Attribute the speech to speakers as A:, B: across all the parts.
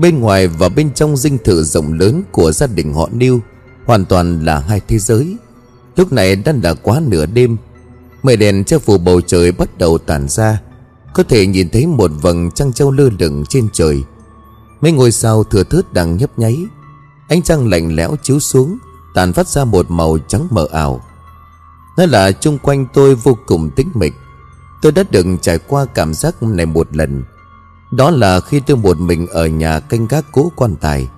A: Bên ngoài và bên trong dinh thự rộng lớn của gia đình họ Niu Hoàn toàn là hai thế giới. Lúc này đã là quá nửa đêm, Mây đèn che phủ bầu trời bắt đầu tản ra. Có thể nhìn thấy một vầng trăng trâu lơ lửng trên trời. Mấy ngôi sao thừa thớt đang nhấp nháy. Ánh trăng lạnh lẽo chiếu xuống, Tàn phát ra một màu trắng mờ ảo. Nó là chung quanh tôi vô cùng tĩnh mịch. Tôi đã từng trải qua cảm giác này một lần. Đó là khi tôi một mình ở nhà canh gác cố quan tài.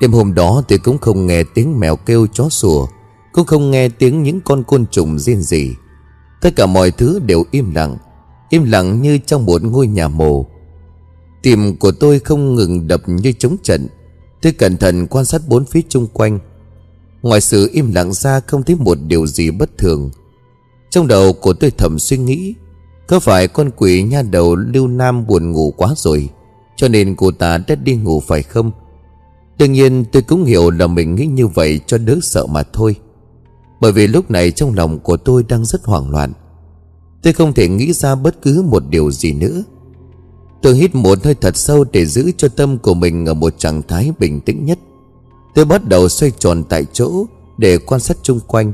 A: Đêm hôm đó tôi cũng không nghe tiếng mèo kêu chó sủa, Cũng không nghe tiếng những con côn trùng riêng gì Tất cả mọi thứ đều im lặng Im lặng như trong một ngôi nhà mồ. Tim của tôi không ngừng đập như trống trận. Tôi cẩn thận quan sát bốn phía chung quanh. Ngoài sự im lặng ra không thấy một điều gì bất thường. Trong đầu của tôi thầm suy nghĩ có phải con quỷ nha đầu lưu nam buồn ngủ quá rồi, Cho nên cô ta đã đi ngủ phải không? Đương nhiên tôi cũng hiểu là mình nghĩ như vậy cho đỡ sợ mà thôi. Bởi vì lúc này trong lòng của tôi đang rất hoảng loạn. Tôi không thể nghĩ ra bất cứ một điều gì nữa. Tôi hít một hơi thật sâu để giữ cho tâm của mình ở một trạng thái bình tĩnh nhất. Tôi bắt đầu xoay tròn tại chỗ để quan sát chung quanh.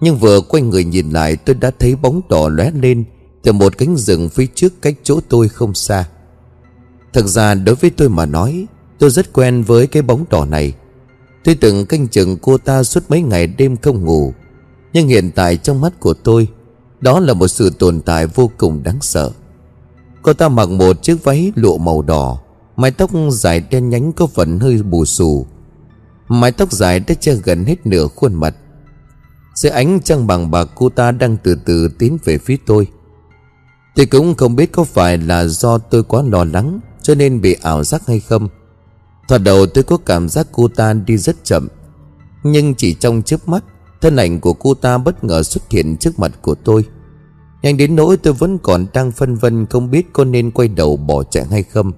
A: Nhưng vừa quay người nhìn lại, tôi đã thấy bóng đỏ lóe lên từ một cánh rừng phía trước cách chỗ tôi không xa. Thực ra đối với tôi mà nói, Tôi rất quen với cái bóng đỏ này. Tôi từng canh chừng cô ta suốt mấy ngày đêm không ngủ, Nhưng hiện tại trong mắt của tôi, Đó là một sự tồn tại vô cùng đáng sợ. Cô ta mặc một chiếc váy lụa màu đỏ, Mái tóc dài đen nhánh có phần hơi bù xù. Mái tóc dài đã che gần hết nửa khuôn mặt. Dưới ánh trăng bằng bạc, cô ta đang từ từ tiến về phía tôi. Tôi cũng không biết có phải là do tôi quá lo lắng, Cho nên bị ảo giác hay không. Thoạt đầu tôi có cảm giác cô ta đi rất chậm, Nhưng chỉ trong chớp mắt, Thân ảnh của cô ta bất ngờ xuất hiện trước mặt của tôi. Nhanh đến nỗi tôi vẫn còn đang phân vân Không biết có nên quay đầu bỏ chạy hay không.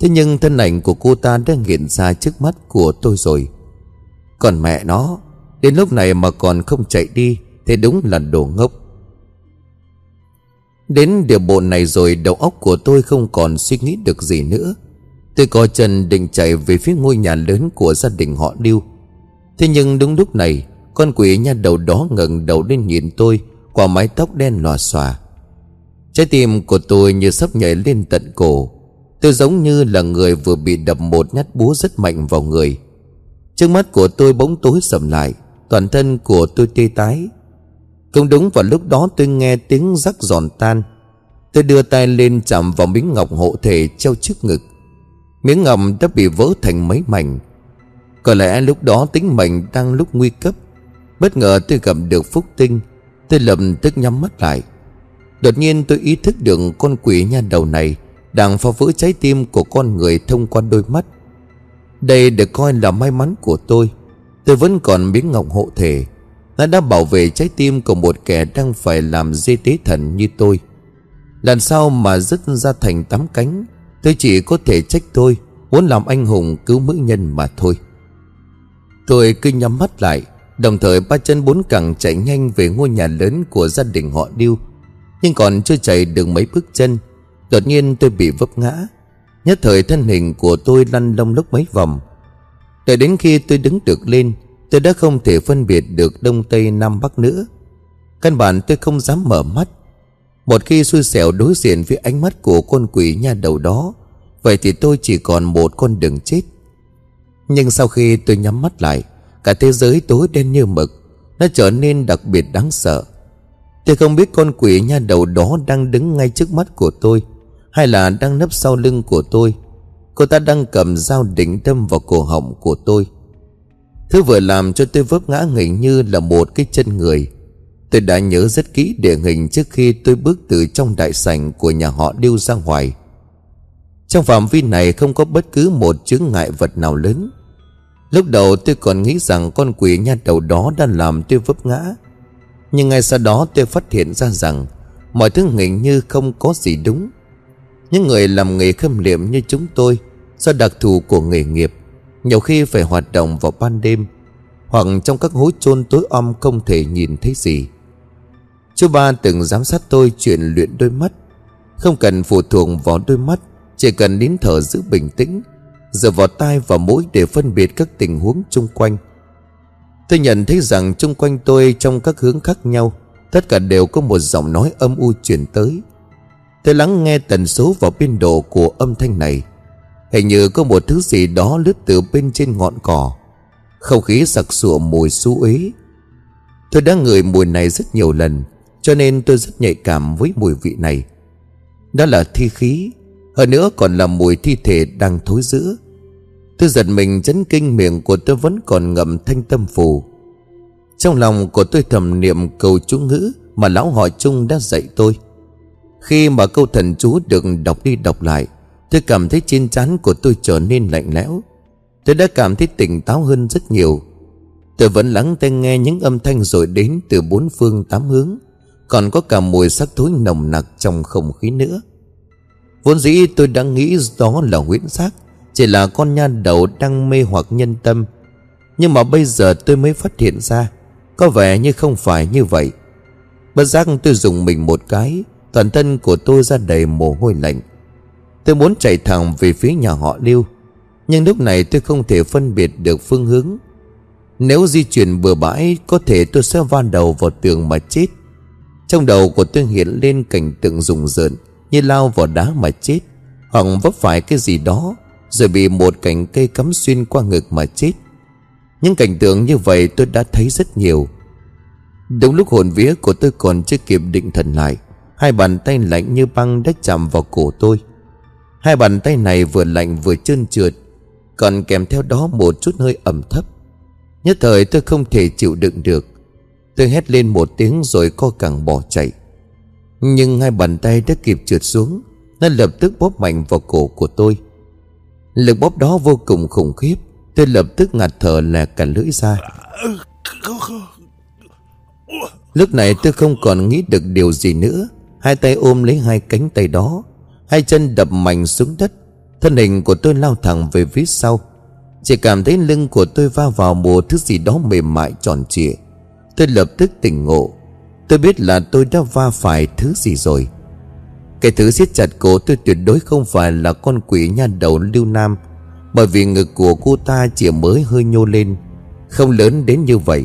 A: Thế nhưng thân ảnh của cô ta đã hiện ra trước mắt của tôi rồi. Còn mẹ nó, Đến lúc này mà còn không chạy đi, Thì đúng là đồ ngốc. Đến điều bộ này rồi Đầu óc của tôi không còn suy nghĩ được gì nữa. Tôi co chân định chạy về phía ngôi nhà lớn của gia đình họ Lưu. Thế nhưng đúng lúc này, Con quỷ nha đầu đó ngẩng đầu lên nhìn tôi Qua mái tóc đen lòa xòa. Trái tim của tôi như sắp nhảy lên tận cổ. Tôi giống như là người vừa bị đập một nhát búa rất mạnh vào người. Trước mắt của tôi bóng tối sầm lại, Toàn thân của tôi tê tái. Cũng đúng vào lúc đó tôi nghe tiếng rắc giòn tan. Tôi đưa tay lên chạm vào miếng ngọc hộ thể treo trước ngực. Miếng ngọc đã bị vỡ thành mấy mảnh. Có lẽ lúc đó tính mệnh đang lúc nguy cấp. Bất ngờ tôi gặp được phúc tinh. Tôi lập tức nhắm mắt lại. Đột nhiên tôi ý thức được con quỷ nha đầu này Đang phá vỡ trái tim của con người thông qua đôi mắt. Đây được coi là may mắn của tôi. Tôi vẫn còn miếng ngọc hộ thể. Nó đã bảo vệ trái tim của một kẻ đang phải làm dê tế thần như tôi. Lần sau mà dứt ra thành tám cánh, Tôi chỉ có thể trách tôi, Muốn làm anh hùng cứu mỹ nhân mà thôi. Tôi cứ nhắm mắt lại, Đồng thời ba chân bốn cẳng chạy nhanh về ngôi nhà lớn của gia đình họ Điêu. Nhưng còn chưa chạy được mấy bước chân, Đột nhiên tôi bị vấp ngã. Nhất thời thân hình của tôi lăn lông lốc mấy vòng. Đợi đến khi tôi đứng được lên Tôi đã không thể phân biệt được Đông Tây Nam Bắc nữa. Căn bản tôi không dám mở mắt. Một khi xui xẻo đối diện với ánh mắt của con quỷ nha đầu đó, Vậy thì tôi chỉ còn một con đường chết. Nhưng sau khi tôi nhắm mắt lại, Cả thế giới tối đen như mực Nó trở nên đặc biệt đáng sợ. Tôi không biết con quỷ nha đầu đó đang đứng ngay trước mắt của tôi, Hay là đang nấp sau lưng của tôi. Cô ta đang cầm dao đỉnh tâm vào cổ họng của tôi. Thứ vừa làm cho tôi vấp ngã hình như là một cái chân người. Tôi đã nhớ rất kỹ địa hình trước khi tôi bước từ trong đại sảnh của nhà họ điêu ra ngoài. Trong phạm vi này không có bất cứ một chướng ngại vật nào lớn. Lúc đầu tôi còn nghĩ rằng con quỷ nha đầu đó đã làm tôi vấp ngã. Nhưng ngay sau đó tôi phát hiện ra rằng Mọi thứ hình như không có gì đúng. Những người làm nghề khâm liệm như chúng tôi Do đặc thù của nghề nghiệp nhiều khi phải hoạt động vào ban đêm, Hoặc trong các hố chôn tối om không thể nhìn thấy gì. Chú ba từng giám sát tôi chuyện luyện đôi mắt. Không cần phụ thuộc vào đôi mắt, Chỉ cần nín thở giữ bình tĩnh, Dựa vào tai và mũi để phân biệt các tình huống chung quanh. Tôi nhận thấy rằng chung quanh tôi trong các hướng khác nhau, Tất cả đều có một giọng nói âm u truyền tới. Tôi lắng nghe tần số và biên độ của âm thanh này. Hình như có một thứ gì đó lướt từ bên trên ngọn cỏ. Không khí sặc sụa mùi xú uế Tôi đã ngửi mùi này rất nhiều lần, Cho nên tôi rất nhạy cảm với mùi vị này. Đó là thi khí, Hơn nữa còn là mùi thi thể đang thối rữa. Tôi giật mình chấn kinh miệng của tôi vẫn còn ngậm thanh tâm phù. Trong lòng của tôi thầm niệm cầu chú ngữ Mà lão họ chung đã dạy tôi. Khi mà câu thần chú được đọc đi đọc lại Tôi cảm thấy trên trán của tôi trở nên lạnh lẽo. Tôi đã cảm thấy tỉnh táo hơn rất nhiều. Tôi vẫn lắng tai nghe những âm thanh rồi đến từ bốn phương tám hướng, Còn có cả mùi sắc thối nồng nặc trong không khí nữa. Vốn dĩ tôi đã nghĩ đó là huyễn xác, Chỉ là con nha đầu đang mê hoặc nhân tâm. Nhưng mà bây giờ tôi mới phát hiện ra, Có vẻ như không phải như vậy. Bất giác tôi dùng mình một cái, Toàn thân của tôi ra đầy mồ hôi lạnh. Tôi muốn chạy thẳng về phía nhà họ Lưu. Nhưng lúc này tôi không thể phân biệt được phương hướng. Nếu di chuyển bừa bãi, Có thể tôi sẽ van đầu vào tường mà chết. Trong đầu của tôi hiện lên cảnh tượng rùng rợn, Như lao vào đá mà chết. Hoặc vấp phải cái gì đó, Rồi bị một cành cây cắm xuyên qua ngực mà chết. Những cảnh tượng như vậy tôi đã thấy rất nhiều. Đúng lúc hồn vía của tôi còn chưa kịp định thần lại, Hai bàn tay lạnh như băng đã chạm vào cổ tôi. Hai bàn tay này vừa lạnh vừa trơn trượt, Còn kèm theo đó một chút hơi ẩm thấp. Nhất thời tôi không thể chịu đựng được. Tôi hét lên một tiếng rồi co cẳng bỏ chạy. Nhưng hai bàn tay đã kịp trượt xuống, Nó lập tức bóp mạnh vào cổ của tôi. Lực bóp đó vô cùng khủng khiếp, Tôi lập tức ngạt thở là cả lưỡi ra. Lúc này tôi không còn nghĩ được điều gì nữa, Hai tay ôm lấy hai cánh tay đó. Hai chân đập mạnh xuống đất. Thân hình của tôi lao thẳng về phía sau. Chỉ cảm thấy lưng của tôi va vào một thứ gì đó mềm mại tròn trịa. Tôi lập tức tỉnh ngộ. Tôi biết là tôi đã va phải thứ gì rồi. Cái thứ siết chặt cổ tôi tuyệt đối không phải là con quỷ nha đầu lưu nam, Bởi vì ngực của cô ta chỉ mới hơi nhô lên. Không lớn đến như vậy.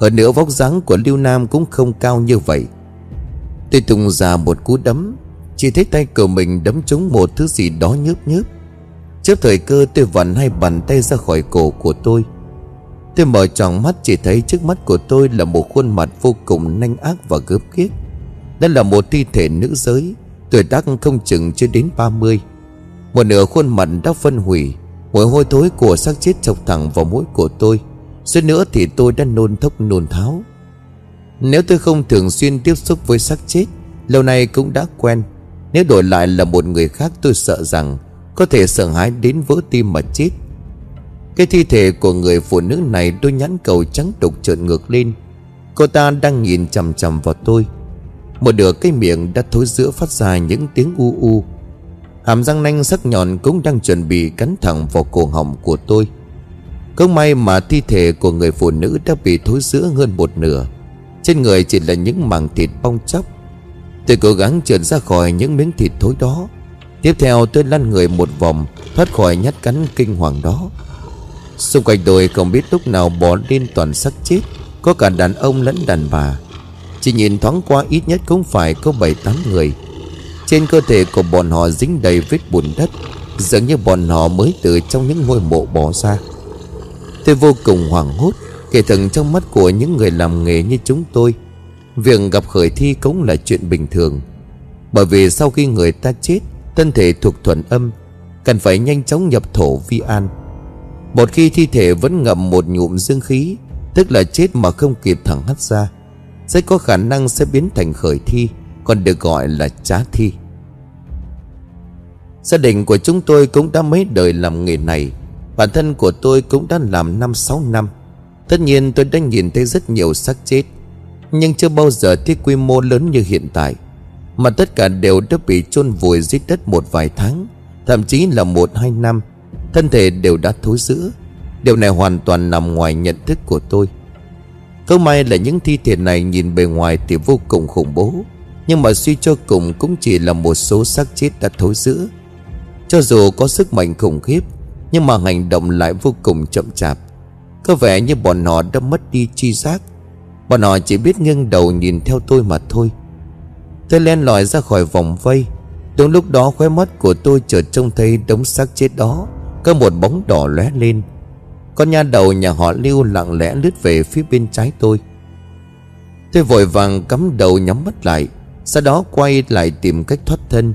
A: Hơn nữa vóc dáng của lưu nam cũng không cao như vậy. Tôi tung ra một cú đấm chỉ thấy tay của mình đấm trúng một thứ gì đó nhớp nhớp. Trước thời cơ, tôi vặn hai bàn tay ra khỏi cổ của tôi. Tôi mở tròn mắt chỉ thấy trước mắt của tôi là một khuôn mặt vô cùng nanh ác và gớm ghiếc. Đó là một thi thể nữ giới, Tuổi tác không chừng chưa đến 30 Một nửa khuôn mặt đã phân hủy, Mùi hôi thối của xác chết chọc thẳng vào mũi của tôi. Suốt nữa thì tôi đã nôn thốc nôn tháo. Nếu tôi không thường xuyên tiếp xúc với xác chết, Lâu nay cũng đã quen nếu đổi lại là một người khác, tôi sợ rằng Có thể sợ hãi đến vỡ tim mà chết. Cái thi thể của người phụ nữ này Đôi nhãn cầu trắng đục trợn ngược lên. Cô ta đang nhìn chằm chằm vào tôi. Một nửa cái miệng đã thối giữa phát ra những tiếng u u. Hàm răng nanh sắc nhọn cũng đang chuẩn bị cắn thẳng vào cổ họng của tôi. Không may mà thi thể của người phụ nữ đã bị thối giữa hơn một nửa. Trên người chỉ là những mảng thịt bong chóc. Tôi cố gắng trượt ra khỏi những miếng thịt thối đó. Tiếp theo, tôi lăn người một vòng, Thoát khỏi nhát cắn kinh hoàng đó. Xung quanh tôi không biết lúc nào bỏ lên toàn xác chết, Có cả đàn ông lẫn đàn bà. Chỉ nhìn thoáng qua ít nhất cũng phải có 7-8 người. Trên cơ thể của bọn họ dính đầy vết bùn đất, Dường như bọn họ mới từ trong những ngôi mộ bỏ ra. Tôi vô cùng hoảng hốt, Kể thần trong mắt của những người làm nghề như chúng tôi. Việc gặp khởi thi cũng là chuyện bình thường. Bởi vì sau khi người ta chết, Thân thể thuộc thuần âm, Cần phải nhanh chóng nhập thổ vi an. Một khi thi thể vẫn ngậm một nhụm dương khí, Tức là chết mà không kịp thẳng hắt ra Sẽ có khả năng sẽ biến thành khởi thi, Còn được gọi là trá thi. Gia đình của chúng tôi cũng đã mấy đời làm nghề này. Bản thân của tôi cũng đã làm 5-6 năm. Tất nhiên tôi đã nhìn thấy rất nhiều xác chết nhưng chưa bao giờ thấy quy mô lớn như hiện tại, Mà tất cả đều đã bị chôn vùi dưới đất một vài tháng, Thậm chí là một, hai năm, Thân thể đều đã thối rữa. Điều này hoàn toàn nằm ngoài nhận thức của tôi. Câu may là những thi thể này nhìn bề ngoài thì vô cùng khủng bố, Nhưng mà suy cho cùng cũng chỉ là một số xác chết đã thối rữa. Cho dù có sức mạnh khủng khiếp, Nhưng mà hành động lại vô cùng chậm chạp. Có vẻ như bọn họ đã mất đi chi giác. Bọn họ chỉ biết nghiêng đầu nhìn theo tôi mà thôi. Tôi len lỏi ra khỏi vòng vây. Đúng lúc đó, khóe mắt của tôi chợt trông thấy đống xác chết đó. Có một bóng đỏ lóe lên. Con nha đầu nhà họ lưu lặng lẽ lướt về phía bên trái tôi. Tôi vội vàng cắm đầu nhắm mắt lại, Sau đó quay lại tìm cách thoát thân.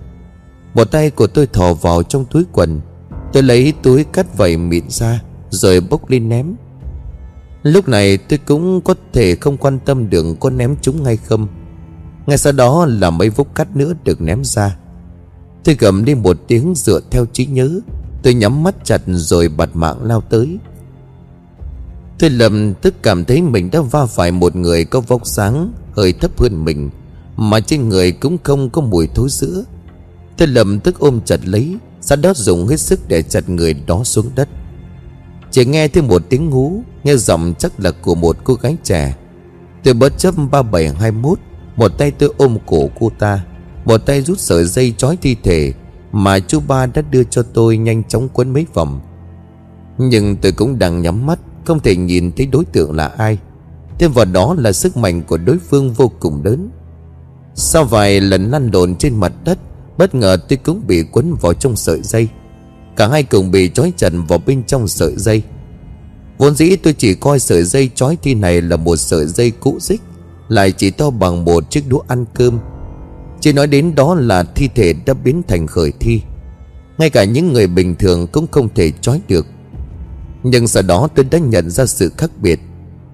A: Một tay của tôi thò vào trong túi quần. Tôi lấy túi cắt vảy mịn ra, Rồi bốc lên ném. Lúc này tôi cũng có thể không quan tâm được có ném chúng hay không. Ngay sau đó là mấy vúc cắt nữa được ném ra. Tôi gầm đi một tiếng dựa theo trí nhớ. Tôi nhắm mắt chặt rồi bật mạng lao tới. Tôi lầm tức cảm thấy mình đã va phải một người có vóc sáng Hơi thấp hơn mình, Mà trên người cũng không có mùi thối sữa Tôi lầm tức ôm chặt lấy, Sau đó dùng hết sức để chặt người đó xuống đất. Chỉ nghe thêm một tiếng hú, Nghe giọng chắc là của một cô gái trẻ. Tôi bất chấp 3721 Một tay tôi ôm cổ cô ta, Một tay rút sợi dây trói thi thể Mà chú ba đã đưa cho tôi nhanh chóng quấn mấy vòng. Nhưng tôi cũng đang nhắm mắt, Không thể nhìn thấy đối tượng là ai. Thêm vào đó là sức mạnh của đối phương vô cùng lớn. Sau vài lần lăn lộn trên mặt đất, Bất ngờ tôi cũng bị quấn vào trong sợi dây. Cả hai cùng bị trói chặt vào bên trong sợi dây. Vốn dĩ tôi chỉ coi sợi dây trói thi này là một sợi dây cũ xích, Lại chỉ to bằng một chiếc đũa ăn cơm. Chỉ nói đến đó là thi thể đã biến thành khởi thi. Ngay cả những người bình thường cũng không thể trói được. Nhưng sau đó tôi đã nhận ra sự khác biệt.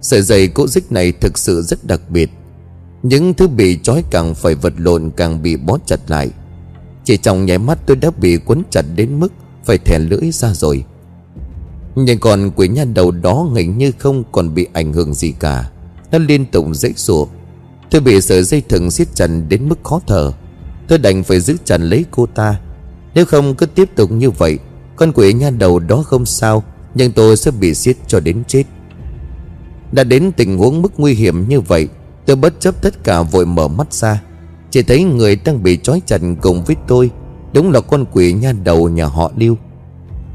A: Sợi dây cũ xích này thực sự rất đặc biệt. Những thứ bị trói càng phải vật lộn càng bị bó chặt lại. Chỉ trong nháy mắt tôi đã bị quấn chặt đến mức phải thèn lưỡi ra rồi. Nhưng còn quỷ nha đầu đó hình như không còn bị ảnh hưởng gì cả. Nó liên tục dãy sụa Tôi bị sợi dây thừng siết chặt đến mức khó thở. Tôi đành phải giữ chặt lấy cô ta. Nếu không cứ tiếp tục như vậy, Con quỷ nha đầu đó không sao, Nhưng tôi sẽ bị siết cho đến chết. Đã đến tình huống mức nguy hiểm như vậy, Tôi bất chấp tất cả vội mở mắt ra. Chỉ thấy người đang bị trói chặt cùng với tôi Đúng là con quỷ nha đầu nhà họ Lưu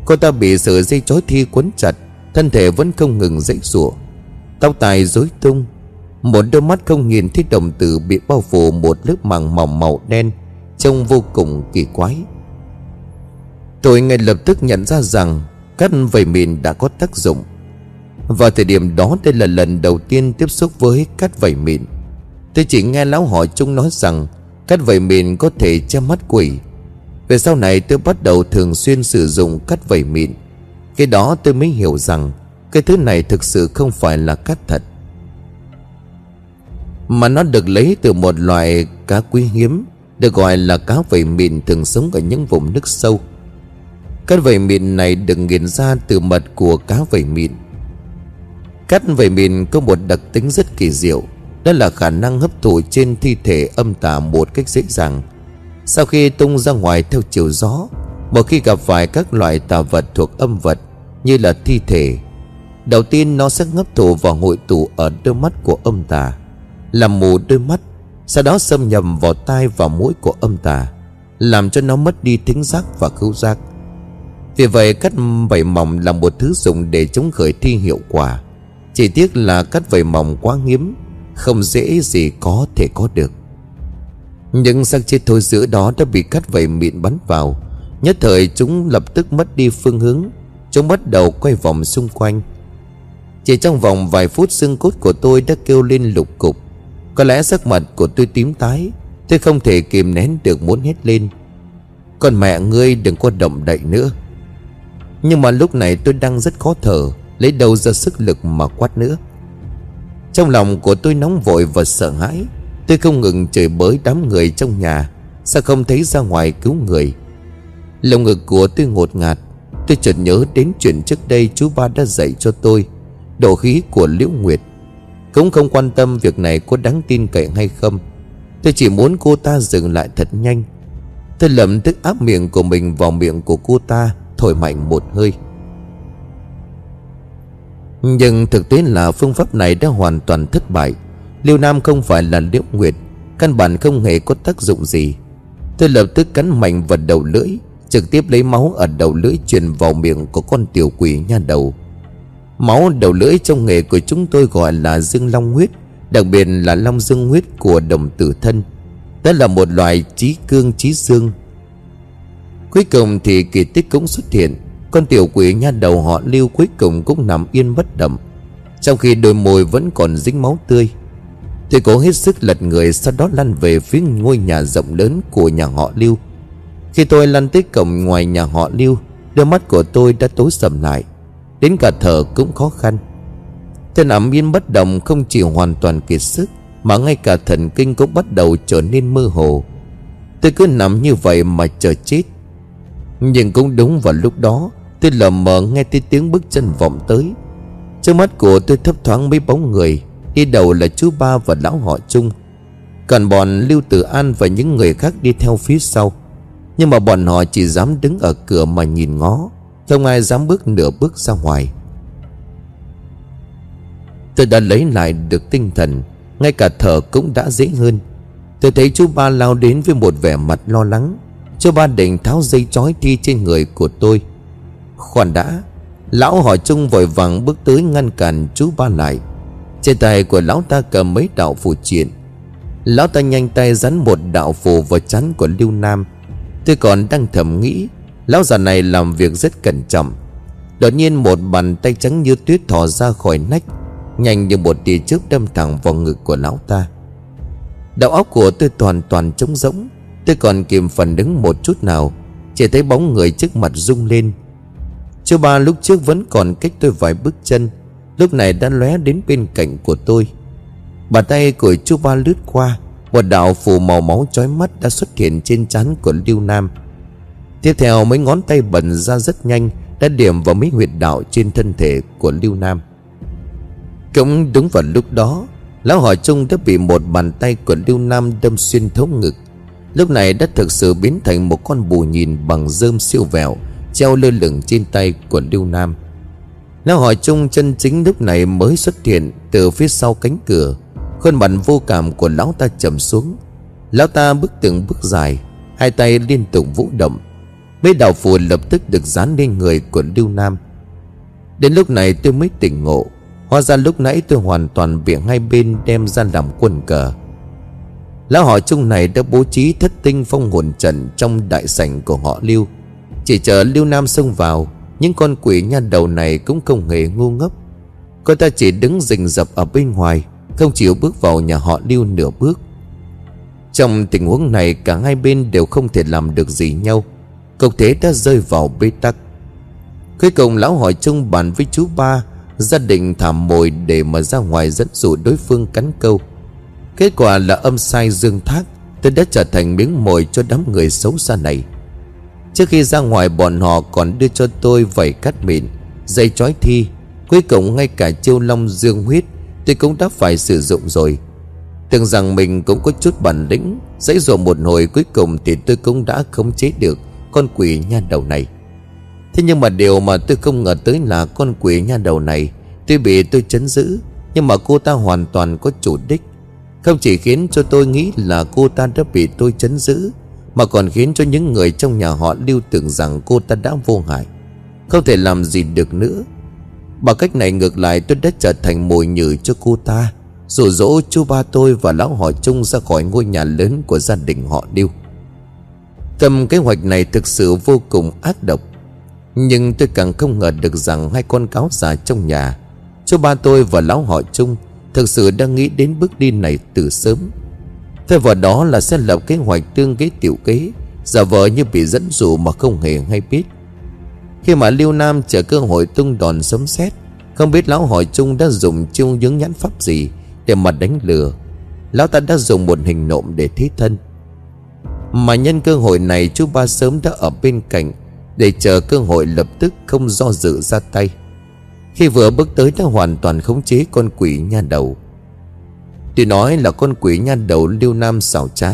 A: Cô ta bị sợi dây chói thi quấn chặt, Thân thể vẫn không ngừng dãy rủa. Tóc tài rối tung, Một đôi mắt không nhìn thấy đồng tử Bị bao phủ một lớp màng mỏng màu đen, Trông vô cùng kỳ quái. Tôi ngay lập tức nhận ra rằng Cắt vầy mìn đã có tác dụng. Vào thời điểm đó, đây là lần đầu tiên tiếp xúc với cắt vầy mìn. Tôi chỉ nghe lão họ chung nói rằng Cắt vầy mìn có thể che mắt quỷ về sau này tôi bắt đầu thường xuyên sử dụng cắt vẩy mịn. Cái đó tôi mới hiểu rằng Cái thứ này thực sự không phải là cắt thật. Mà nó được lấy từ một loại cá quý hiếm, Được gọi là cá vẩy mịn thường sống ở những vùng nước sâu. Cắt vẩy mịn này được nghiền ra từ mật của cá vẩy mịn. Cắt vẩy mịn có một đặc tính rất kỳ diệu, Đó là khả năng hấp thụ trên thi thể âm tà một cách dễ dàng sau khi tung ra ngoài theo chiều gió, Một khi gặp phải các loại tà vật thuộc âm vật Như là thi thể, Đầu tiên nó sẽ ngấp thụ vào hội tụ ở đôi mắt của âm tà, Làm mù đôi mắt, Sau đó xâm nhập vào tai và mũi của âm tà, Làm cho nó mất đi thính giác và khứu giác. Vì vậy, cắt vảy mỏng là một thứ dùng để chống khởi thi hiệu quả. Chỉ tiếc là cắt vảy mỏng quá hiếm Không dễ gì có thể có được những xác chết thối giữa đó đã bị cắt vẩy mịn bắn vào. Nhất thời chúng lập tức mất đi phương hướng. Chúng bắt đầu quay vòng xung quanh. Chỉ trong vòng vài phút xương cốt của tôi đã kêu lên lục cục. Có lẽ sắc mặt của tôi tím tái. Tôi không thể kìm nén được muốn hét lên. Con mẹ ngươi đừng có động đậy nữa. Nhưng mà lúc này tôi đang rất khó thở, Lấy đầu ra sức lực mà quát nữa. Trong lòng của tôi nóng vội và sợ hãi. Tôi không ngừng chửi bới đám người trong nhà. Sao không thấy ra ngoài cứu người? Lòng ngực của tôi ngột ngạt. Tôi chợt nhớ đến chuyện trước đây chú ba đã dạy cho tôi Độ khí của Liễu Nguyệt. Cũng không quan tâm việc này có đáng tin cậy hay không. Tôi chỉ muốn cô ta dừng lại thật nhanh. Tôi lầm tức áp miệng của mình vào miệng của cô ta, Thổi mạnh một hơi. Nhưng thực tế là phương pháp này đã hoàn toàn thất bại. Liêu Nam không phải là Liễu Nguyệt, Căn bản không hề có tác dụng gì. Tôi lập tức cắn mạnh vào đầu lưỡi, Trực tiếp lấy máu ở đầu lưỡi truyền vào miệng của con tiểu quỷ nha đầu. Máu đầu lưỡi trong nghề của chúng tôi gọi là dương long huyết, Đặc biệt là long dương huyết của đồng tử thân. Đó là một loại trí cương, trí dương. Cuối cùng thì kỳ tích cũng xuất hiện. Con tiểu quỷ nha đầu họ lưu cuối cùng cũng nằm yên bất động. Trong khi đôi môi vẫn còn dính máu tươi. Tôi cố hết sức lật người, Sau đó lăn về phía ngôi nhà rộng lớn của nhà họ lưu. Khi tôi lăn tới cổng ngoài nhà họ lưu, Đôi mắt của tôi đã tối sầm lại. Đến cả thở cũng khó khăn. Thân ẩm yên bất động không chỉ hoàn toàn kiệt sức, Mà ngay cả thần kinh cũng bắt đầu trở nên mơ hồ. Tôi cứ nằm như vậy mà chờ chết. Nhưng cũng đúng vào lúc đó, Tôi lờ mờ nghe thấy tiếng bước chân vọng tới. Trước mắt của tôi thấp thoáng mấy bóng người. Đi đầu là chú ba và lão họ chung Còn bọn Lưu Tử An và những người khác đi theo phía sau. Nhưng mà bọn họ chỉ dám đứng ở cửa mà nhìn ngó, Không ai dám bước nửa bước ra ngoài. Tôi đã lấy lại được tinh thần, Ngay cả thở cũng đã dễ hơn. Tôi thấy chú ba lao đến với một vẻ mặt lo lắng. Chú ba định tháo dây chói thi trên người của tôi. Khoan đã, Lão hỏi chung vội vàng bước tới ngăn cản chú ba lại. Trên tay của lão ta cầm mấy đạo phù triện. Lão ta nhanh tay rắn một đạo phù vào chắn của Lưu Nam. Tôi còn đang thầm nghĩ, Lão già này làm việc rất cẩn trọng. Đột nhiên một bàn tay trắng như tuyết thò ra khỏi nách, Nhanh như một tia trước đâm thẳng vào ngực của lão ta. Đầu óc của tôi toàn toàn trống rỗng, Tôi còn kìm phần đứng một chút nào, Chỉ thấy bóng người trước mặt rung lên. Chú ba lúc trước vẫn còn cách tôi vài bước chân Lúc này đã lóe đến bên cạnh của tôi. Bàn tay của chú ba lướt qua, Một đạo phù màu máu chói mắt đã xuất hiện trên trán của Lưu Nam. Tiếp theo, mấy ngón tay bẩn ra rất nhanh, Đã điểm vào mấy huyệt đạo trên thân thể của Lưu Nam. Cũng đúng vào lúc đó, Lão hỏi chung đã bị một bàn tay của Lưu Nam đâm xuyên thấu ngực. Lúc này đã thực sự biến thành một con bù nhìn bằng rơm siêu vẹo, Treo lơ lửng trên tay của Lưu Nam. Lão hỏi chung chân chính lúc này mới xuất hiện Từ phía sau cánh cửa. Khuôn mặt vô cảm của lão ta trầm xuống. Lão ta bước từng bước dài, Hai tay liên tục vũ động. Mấy đạo phù lập tức được dán lên người của Lưu Nam. Đến lúc này tôi mới tỉnh ngộ. Hóa ra lúc nãy tôi hoàn toàn bị hai bên đem ra làm quân cờ. Lão họ chung này đã bố trí thất tinh phong hồn trận trong đại sảnh của họ Lưu. Chỉ chờ Lưu Nam xông vào những con quỷ nha đầu này cũng không hề ngu ngốc. Cô ta chỉ đứng rình rập ở bên ngoài, Không chịu bước vào nhà họ Lưu nửa bước. Trong tình huống này, cả hai bên đều không thể làm được gì nhau. Cục thế đã rơi vào bế tắc. Cuối cùng, lão hỏi chung bàn với chú ba, Gia đình thả mồi để mà ra ngoài dẫn dụ đối phương cắn câu. Kết quả là âm sai dương thác, Tôi đã trở thành miếng mồi cho đám người xấu xa này. Trước khi ra ngoài, bọn họ còn đưa cho tôi vảy cắt mịn, Dây chói thi, Cuối cùng ngay cả chiêu long dương huyết Tôi cũng đã phải sử dụng rồi. Tưởng rằng mình cũng có chút bản lĩnh, Dãy dụ một hồi cuối cùng Thì tôi cũng đã khống chế được Con quỷ nha đầu này. Thế nhưng mà điều mà tôi không ngờ tới là con quỷ nha đầu này, Tuy bị tôi chấn giữ, Nhưng mà cô ta hoàn toàn có chủ đích. Không chỉ khiến cho tôi nghĩ là cô ta đã bị tôi chấn giữ mà còn khiến cho những người trong nhà họ lưu tưởng rằng cô ta đã vô hại. Không thể làm gì được nữa. Bằng cách này ngược lại tôi đã trở thành mồi nhử cho cô ta, Rủ dỗ chú ba tôi và lão họ chung ra khỏi ngôi nhà lớn của gia đình họ Điêu Tâm kế hoạch này thực sự vô cùng ác độc. Nhưng tôi càng không ngờ được rằng hai con cáo già trong nhà, Chú ba tôi và lão họ chung Thực sự đang nghĩ đến bước đi này từ sớm. Thay vào đó là sẽ lập kế hoạch tương kế tiểu kế. Giả vờ như bị dẫn dụ mà không hề hay biết. Khi mà Lưu Nam chờ cơ hội tung đòn sấm sét, Không biết lão hỏi chung đã dùng Chung những nhãn pháp gì Để mà đánh lừa. Lão ta đã dùng một hình nộm để thí thân. Mà nhân cơ hội này chú ba sớm đã ở bên cạnh để chờ cơ hội lập tức không do dự ra tay. Khi vừa bước tới đã hoàn toàn khống chế con quỷ nha đầu. Tuy nói là con quỷ nha đầu lưu nam xảo trá,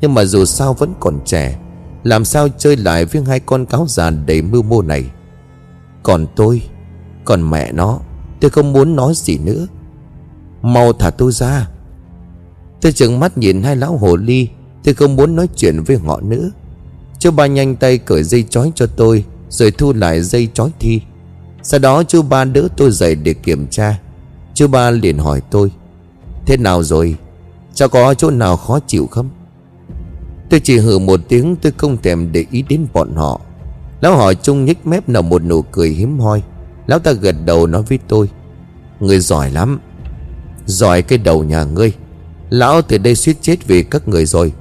A: Nhưng mà dù sao vẫn còn trẻ. Làm sao chơi lại với hai con cáo già đầy mưu mô này? Còn tôi, Còn mẹ nó, Tôi không muốn nói gì nữa. Mau thả tôi ra. Tôi chừng mắt nhìn hai lão hồ ly, Tôi không muốn nói chuyện với họ nữa. Chú ba nhanh tay cởi dây chói cho tôi, Rồi thu lại dây chói thi. Sau đó chú ba đỡ tôi dậy để kiểm tra. Chú ba liền hỏi tôi Thế nào rồi? Cháu có chỗ nào khó chịu không? Tôi chỉ hừ một tiếng, tôi không thèm để ý đến bọn họ. Lão hỏi chung nhếch mép nở một nụ cười hiếm hoi. Lão ta gật đầu nói với tôi Người giỏi lắm. Giỏi cái đầu nhà ngươi. Lão từ đây suýt chết vì các người rồi.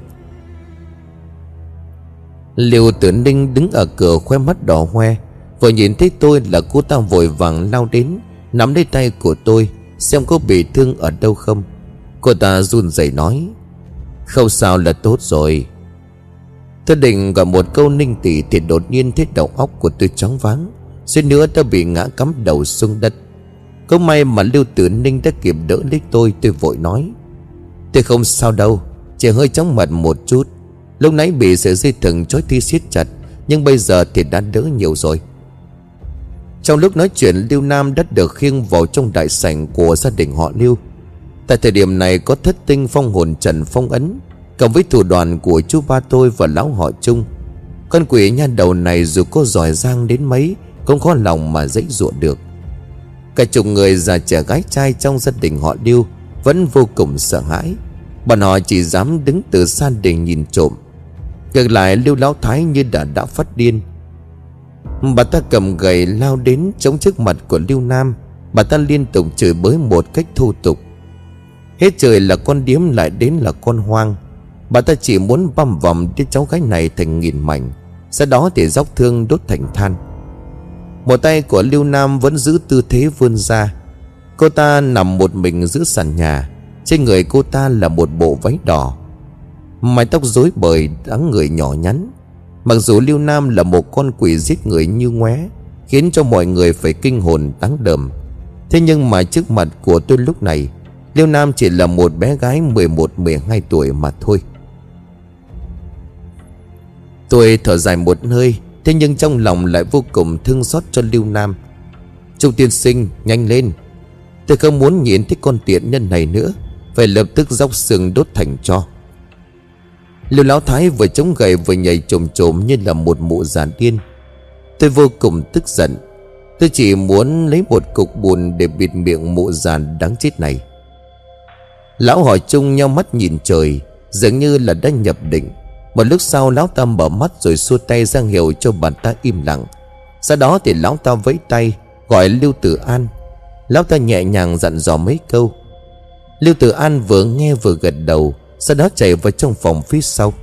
A: Liều tử ninh đứng ở cửa khoe mắt đỏ hoe, Vừa nhìn thấy tôi là cô ta vội vàng lao đến, Nắm lấy tay của tôi, Xem có bị thương ở đâu không. Cô ta run rẩy nói, Không sao là tốt rồi. Tôi định gọi một câu ninh tỉ Thì đột nhiên thấy đầu óc của tôi chóng váng, Suýt nữa tôi bị ngã cắm đầu xuống đất. Có may mà Lưu Tử Ninh đã kịp đỡ lấy tôi Tôi vội nói, Tôi không sao đâu, Chỉ hơi chóng mặt một chút. Lúc nãy bị sợi dây thừng chói thi siết chặt, Nhưng bây giờ thì đã đỡ nhiều rồi. Trong lúc nói chuyện, Lưu Nam đã được khiêng vào trong đại sảnh của gia đình họ Lưu. Tại thời điểm này có thất tinh phong hồn trần phong ấn, Cộng với thủ đoàn của chú ba tôi và lão họ chung Con quỷ nha đầu này dù có giỏi giang đến mấy, Cũng khó lòng mà dãy dụa được. Cả chục người già trẻ gái trai trong gia đình họ điêu Vẫn vô cùng sợ hãi. Bọn họ chỉ dám đứng từ xa để nhìn trộm. Ngược lại, Lưu Lão Thái như đã đã phát điên. Bà ta cầm gậy lao đến chống trước mặt của Lưu Nam. Bà ta liên tục chửi bới một cách thô tục. Hết trời là con điếm lại đến là con hoang. Bà ta chỉ muốn băm vòng đứa cháu gái này thành nghìn mảnh, Sau đó thì dốc thương đốt thành than. Một tay của Lưu Nam vẫn giữ tư thế vươn ra. Cô ta nằm một mình giữa sàn nhà, Trên người cô ta là một bộ váy đỏ. Mái tóc rối bời dáng người nhỏ nhắn. Mặc dù Lưu Nam là một con quỷ giết người như ngoé, Khiến cho mọi người phải kinh hồn đáng đờm Thế nhưng mà trước mặt của tôi lúc này Liêu Nam chỉ là một bé gái 11-12 tuổi mà thôi. Tôi thở dài một hơi, Thế nhưng trong lòng lại vô cùng thương xót cho Lưu Nam. Trung tiên sinh, nhanh lên. Tôi không muốn nhìn thấy con tiện nhân này nữa, Phải lập tức dốc xương đốt thành cho. Lưu Lão Thái vừa chống gậy vừa nhảy trồm trồm như là một mụ già điên. Tôi vô cùng tức giận. Tôi chỉ muốn lấy một cục bùn để bịt miệng mụ già đáng chết này. Lão hỏi chung nhau mắt nhìn trời, Dường như là đã nhập định. Một lúc sau, lão ta mở mắt rồi xua tay ra hiệu cho bà ta im lặng. Sau đó thì lão ta vẫy tay, Gọi Lưu Tử An. Lão ta nhẹ nhàng dặn dò mấy câu. Lưu Tử An vừa nghe vừa gật đầu, Sau đó chạy vào trong phòng phía sau.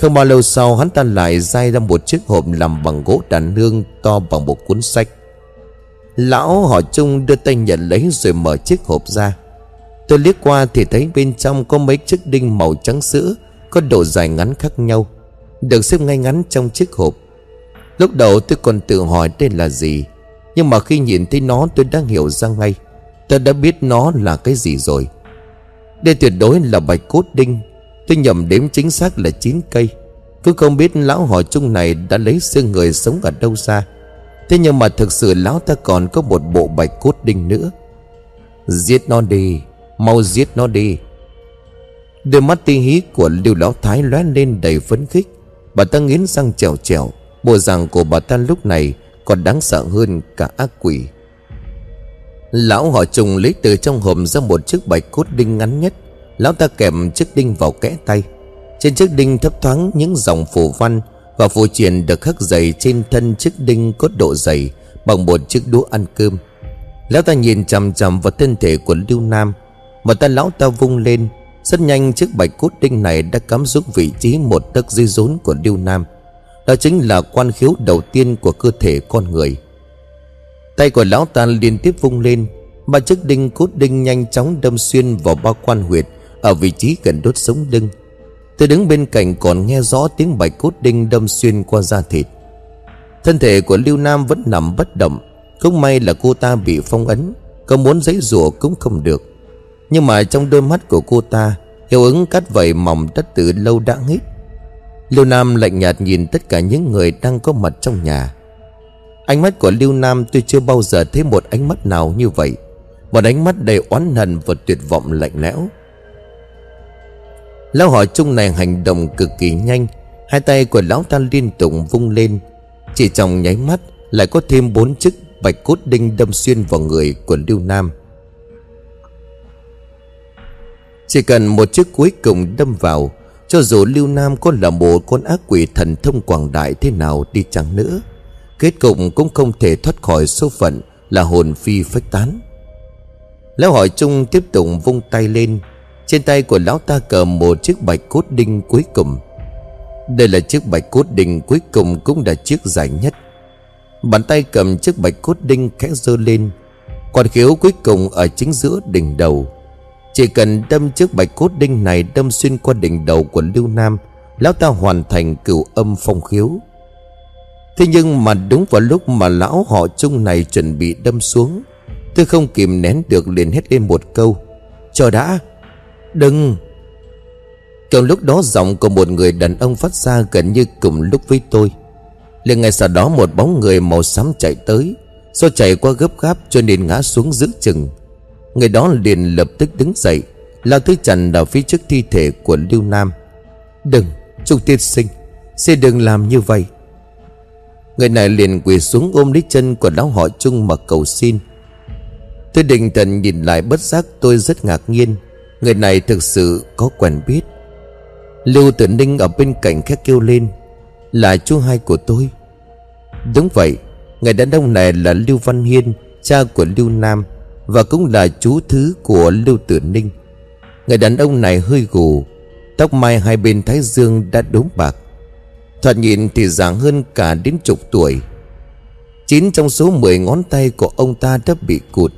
A: Không bao lâu sau, hắn ta lại dai ra một chiếc hộp làm bằng gỗ đàn nương to bằng một cuốn sách. Lão họ chung đưa tay nhận lấy rồi mở chiếc hộp ra. Tôi liếc qua thì thấy bên trong có mấy chiếc đinh màu trắng sữa, Có độ dài ngắn khác nhau, Được xếp ngay ngắn trong chiếc hộp. Lúc đầu tôi còn tự hỏi đây là gì, Nhưng mà khi nhìn thấy nó tôi đã hiểu ra ngay, Tôi đã biết nó là cái gì rồi. Đây tuyệt đối là bạch cốt đinh, Tôi nhầm đếm chính xác là 9 cây. Cứ không biết lão họ chung này đã lấy xương người sống ở đâu ra. Thế nhưng mà thực sự lão ta còn có một bộ bạch cốt đinh nữa. Giết nó đi. Mau giết nó đi. Đôi mắt tinh hí của lưu lão thái lóe lên đầy phấn khích. Bà ta nghiến răng trèo trèo, Bộ rằng của bà ta lúc này Còn đáng sợ hơn cả ác quỷ. Lão họ trùng lấy từ trong hộp ra một chiếc bạch cốt đinh ngắn nhất. Lão ta kèm chiếc đinh vào kẽ tay. Trên chiếc đinh thấp thoáng những dòng phù văn Và phù truyền được khắc dày trên thân chiếc đinh có độ dày Bằng một chiếc đũa ăn cơm. Lão ta nhìn chằm chằm vào thân thể của Lưu Nam một tay lão ta vung lên, Rất nhanh chiếc bạch cốt đinh này đã cắm xuống vị trí một tấc dưới rốn của Lưu Nam. Đó chính là quan khiếu đầu tiên của cơ thể con người. Tay của lão ta liên tiếp vung lên Ba chiếc đinh cốt đinh nhanh chóng đâm xuyên vào bao quan huyệt Ở vị trí gần đốt sống lưng. Tôi đứng bên cạnh còn nghe rõ tiếng bạch cốt đinh đâm xuyên qua da thịt. Thân thể của Lưu Nam vẫn nằm bất động Không may là cô ta bị phong ấn, Có muốn giấy rủa cũng không được nhưng mà trong đôi mắt của cô ta, Hiệu ứng cắt vẩy mỏng đất từ lâu đã hết Lưu Nam lạnh nhạt nhìn tất cả những người đang có mặt trong nhà. Ánh mắt của Lưu Nam tôi chưa bao giờ thấy một ánh mắt nào như vậy, Một ánh mắt đầy oán hận và tuyệt vọng lạnh lẽo. Lão hỏi chung này hành động cực kỳ nhanh, Hai tay của lão ta liên tục vung lên. Chỉ trong nháy mắt, Lại có thêm bốn chiếc bạch cốt đinh đâm xuyên vào người của Lưu Nam. Chỉ cần một chiếc cuối cùng đâm vào, Cho dù Lưu Nam có là một con ác quỷ thần thông quảng đại thế nào đi chăng nữa, Kết cục cũng không thể thoát khỏi số phận là hồn phi phách tán. Lão hỏi chung tiếp tục vung tay lên, Trên tay của lão ta cầm một chiếc bạch cốt đinh cuối cùng. Đây là chiếc bạch cốt đinh cuối cùng cũng là chiếc dài nhất. Bàn tay cầm chiếc bạch cốt đinh khẽ dơ lên, Quạt khiếu cuối cùng ở chính giữa đỉnh đầu. Chỉ cần đâm chiếc bạch cốt đinh này đâm xuyên qua đỉnh đầu của Lưu Nam, Lão ta hoàn thành cửu âm phong khiếu. Thế nhưng mà đúng vào lúc mà lão họ chung này chuẩn bị đâm xuống, Tôi không kìm nén được liền hét lên một câu, Cho đã, Đừng. Trong lúc đó giọng của một người đàn ông phát ra gần như cùng lúc với tôi. Liền ngay sau đó một bóng người màu xám chạy tới, Do chạy qua gấp gáp cho nên ngã xuống giữa chừng. Người đó liền lập tức đứng dậy, Lao tới chặn ở phía trước thi thể của Lưu Nam. Đừng Trung tiên sinh, Xin đừng làm như vậy. Người này liền quỳ xuống ôm lấy chân của lão họ Trung mà cầu xin. Tôi định thần nhìn lại bất giác tôi rất ngạc nhiên, Người này thực sự có quen biết. Lưu Tử Ninh ở bên cạnh khét kêu lên, Là chú hai của tôi. Đúng vậy, Người đàn ông này là Lưu Văn Hiên, Cha của Lưu Nam. Và cũng là chú thứ của Lưu Tử Ninh. Người đàn ông này hơi gù, Tóc mai hai bên thái dương đã đốm bạc. Thoạt nhìn thì già hơn cả đến chục tuổi. Chín trong số 10 ngón tay của ông ta đã bị cụt,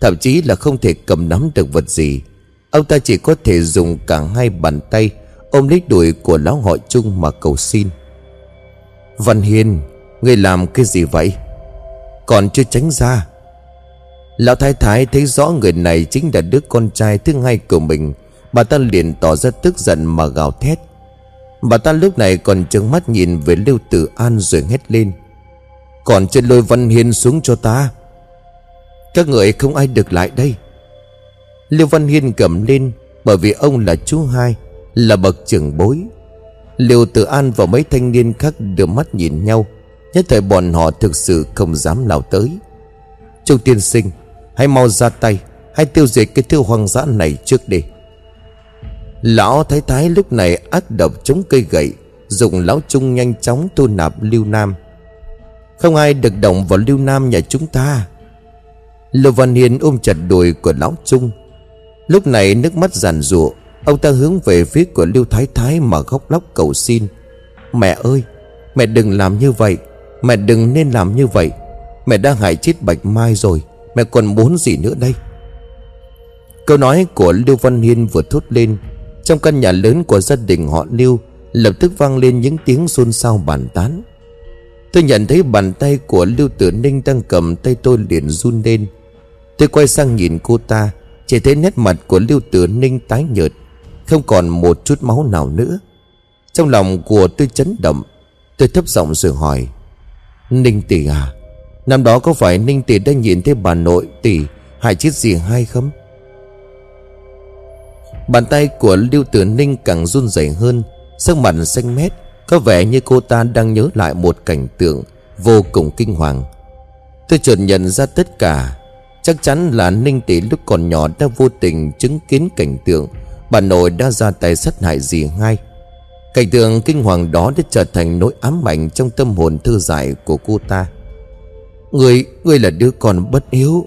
A: Thậm chí là không thể cầm nắm được vật gì. Ông ta chỉ có thể dùng cả hai bàn tay Ôm lấy đùi của lão họ chung mà cầu xin. Văn Hiên, ngươi làm cái gì vậy? Còn chưa tránh ra. Lão thái thái thấy rõ người này chính là đứa con trai thứ hai của mình. Bà ta liền tỏ ra tức giận mà gào thét. Bà ta lúc này còn trừng mắt nhìn về Lưu Tử An rồi hét lên. Còn trên lôi Văn Hiên xuống cho ta. Các người không ai được lại đây. Lưu Văn Hiên cầm lên, Bởi vì ông là chú hai, Là bậc trưởng bối. Lưu Tử An và mấy thanh niên khác đưa mắt nhìn nhau, Nhất thời bọn họ thực sự không dám nào tới. Châu tiên sinh Hãy mau ra tay, Hãy tiêu diệt cái thứ hoang dã này trước đi. Lão thái thái lúc này ác độc chống cây gậy, Dùng lão trung nhanh chóng tu nạp lưu nam. Không ai được động vào lưu nam nhà chúng ta. Lô Văn Hiền ôm chặt đùi của lão trung. Lúc này nước mắt giàn rụa Ông ta hướng về phía của Lưu Thái Thái mà khóc lóc cầu xin. Mẹ ơi, Mẹ đừng làm như vậy, Mẹ đừng nên làm như vậy. Mẹ đã hại chết Bạch Mai rồi. Mẹ còn muốn gì nữa đây? Câu nói của Lưu Văn Hiên vừa thốt lên, Trong căn nhà lớn của gia đình họ Lưu, Lập tức vang lên những tiếng xôn xao bàn tán. Tôi nhận thấy bàn tay của Lưu Tử Ninh đang cầm tay tôi liền run lên. Tôi quay sang nhìn cô ta, Chỉ thấy nét mặt của Lưu Tử Ninh tái nhợt, Không còn một chút máu nào nữa. Trong lòng của tôi chấn động, Tôi thấp giọng rồi hỏi, Ninh tỷ à Năm đó có phải Ninh tỷ đã nhìn thấy bà nội tỷ Hại chết gì hay không? Bàn tay của Lưu Tử Ninh càng run rẩy hơn, Sắc mặt xanh mét, Có vẻ như cô ta đang nhớ lại một cảnh tượng Vô cùng kinh hoàng. Tôi chợt nhận ra tất cả, Chắc chắn là Ninh Tỷ lúc còn nhỏ đã vô tình chứng kiến cảnh tượng Bà nội đã ra tay sát hại dì ngay. Cảnh tượng kinh hoàng đó đã trở thành nỗi ám ảnh trong tâm hồn thư giải của cô ta. Người, người là đứa con bất hiếu.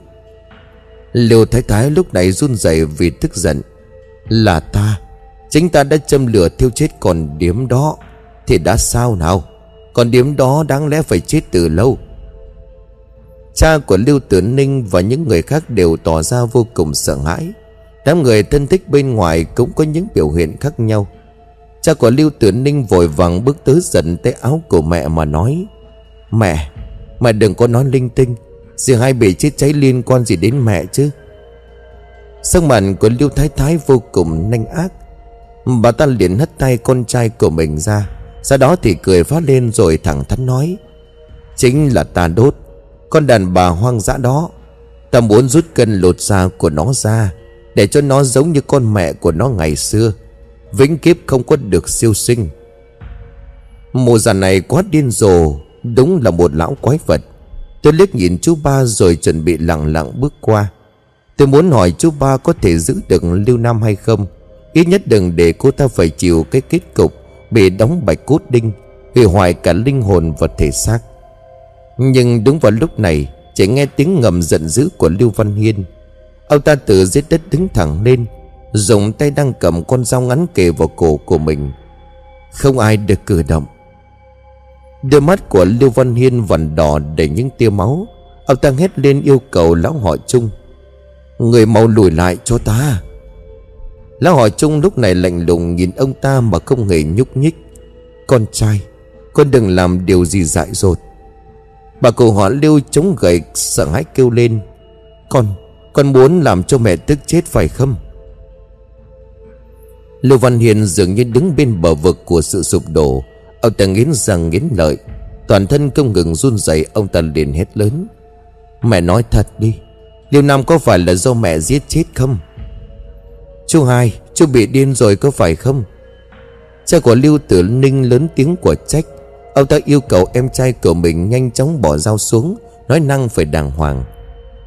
A: Liêu Thái Thái lúc này run rẩy vì tức giận. Là ta Chính ta đã châm lửa thiêu chết con điếm đó. Thì đã sao nào? Còn điếm đó đáng lẽ phải chết từ lâu. Cha của Lưu Tử Ninh và những người khác đều tỏ ra vô cùng sợ hãi. Đám người thân thích bên ngoài cũng có những biểu hiện khác nhau. Cha của Lưu Tử Ninh vội vàng bước tới giận tới áo của mẹ mà nói Mẹ mà đừng có nói linh tinh. Dì hai bị chết cháy liên quan gì đến mẹ chứ? Sắc mặt của Lưu Thái Thái vô cùng nanh ác. Bà ta liền hất tay con trai của mình ra. Sau đó thì cười phát lên rồi thẳng thắn nói, Chính là ta đốt. Con đàn bà hoang dã đó, Ta muốn rút cân lột da của nó ra, Để cho nó giống như con mẹ của nó ngày xưa. Vĩnh kiếp không có được siêu sinh. Mùa già này quá điên rồ Đúng là một lão quái vật. Tôi liếc nhìn chú ba rồi chuẩn bị lặng lặng bước qua. Tôi muốn hỏi chú ba có thể giữ được Lưu Nam hay không? Ít nhất đừng để cô ta phải chịu cái kết cục Bị đóng bạch cốt đinh, Hủy hoại cả linh hồn và thể xác. Nhưng đúng vào lúc này, Chỉ nghe tiếng ngầm giận dữ của Lưu Văn Hiên. Ông ta từ dưới đất đứng thẳng lên, Dùng tay đang cầm con dao ngắn kề vào cổ của mình. Không ai được cử động. Đôi mắt của Lưu Văn Hiên vằn đỏ đầy những tia máu. Ông ta hét lên yêu cầu lão họ chung, Người mau lùi lại cho ta. Lão họ chung lúc này lạnh lùng nhìn ông ta mà không hề nhúc nhích. Con trai, Con đừng làm điều gì dại dột. Bà cụ họ Lưu chống gậy sợ hãi kêu lên, Con Con muốn làm cho mẹ tức chết phải không? Lưu Văn Hiền dường như đứng bên bờ vực của sự sụp đổ. Ông ta nghiến răng nghiến lợi, Toàn thân không ngừng run rẩy, Ông ta liền hét lớn. Mẹ nói thật đi Liêu Nam có phải là do mẹ giết chết không? Chú hai, Chú bị điên rồi có phải không? Cha của Lưu Tử Ninh lớn tiếng của trách. Ông ta yêu cầu em trai của mình Nhanh chóng bỏ dao xuống, Nói năng phải đàng hoàng.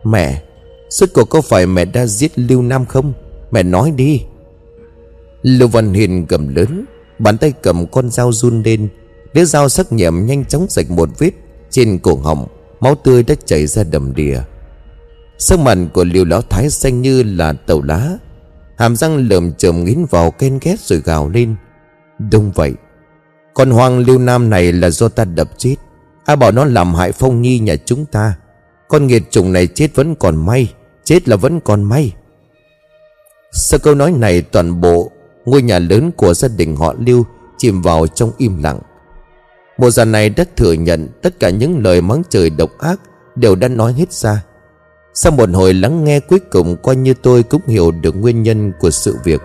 A: Mẹ, Suốt cuộc có phải mẹ đã giết Lưu Nam không? Mẹ nói đi. Lưu Văn Hiền gầm lớn. Bàn tay cầm con dao run lên. Đứa dao sắc nhẹm nhanh chóng rạch một vết Trên cổ họng. Máu tươi đã chảy ra đầm đìa. Sắc mặt của liều lão thái xanh như là tàu lá. Hàm răng lởm chởm nghiến vào ken ghét rồi gào lên. Đúng vậy. Con hoang lưu nam này là do ta đập chết. Ai bảo nó làm hại phong nhi nhà chúng ta. Con nghiệt chủng này chết vẫn còn may. Chết là vẫn còn may. Sau câu nói này toàn bộ Ngôi nhà lớn của gia đình họ Lưu Chìm vào trong im lặng. Mùa già này đã thừa nhận Tất cả những lời mắng trời độc ác Đều đã nói hết ra. Sau một hồi lắng nghe cuối cùng, Coi như tôi cũng hiểu được nguyên nhân của sự việc.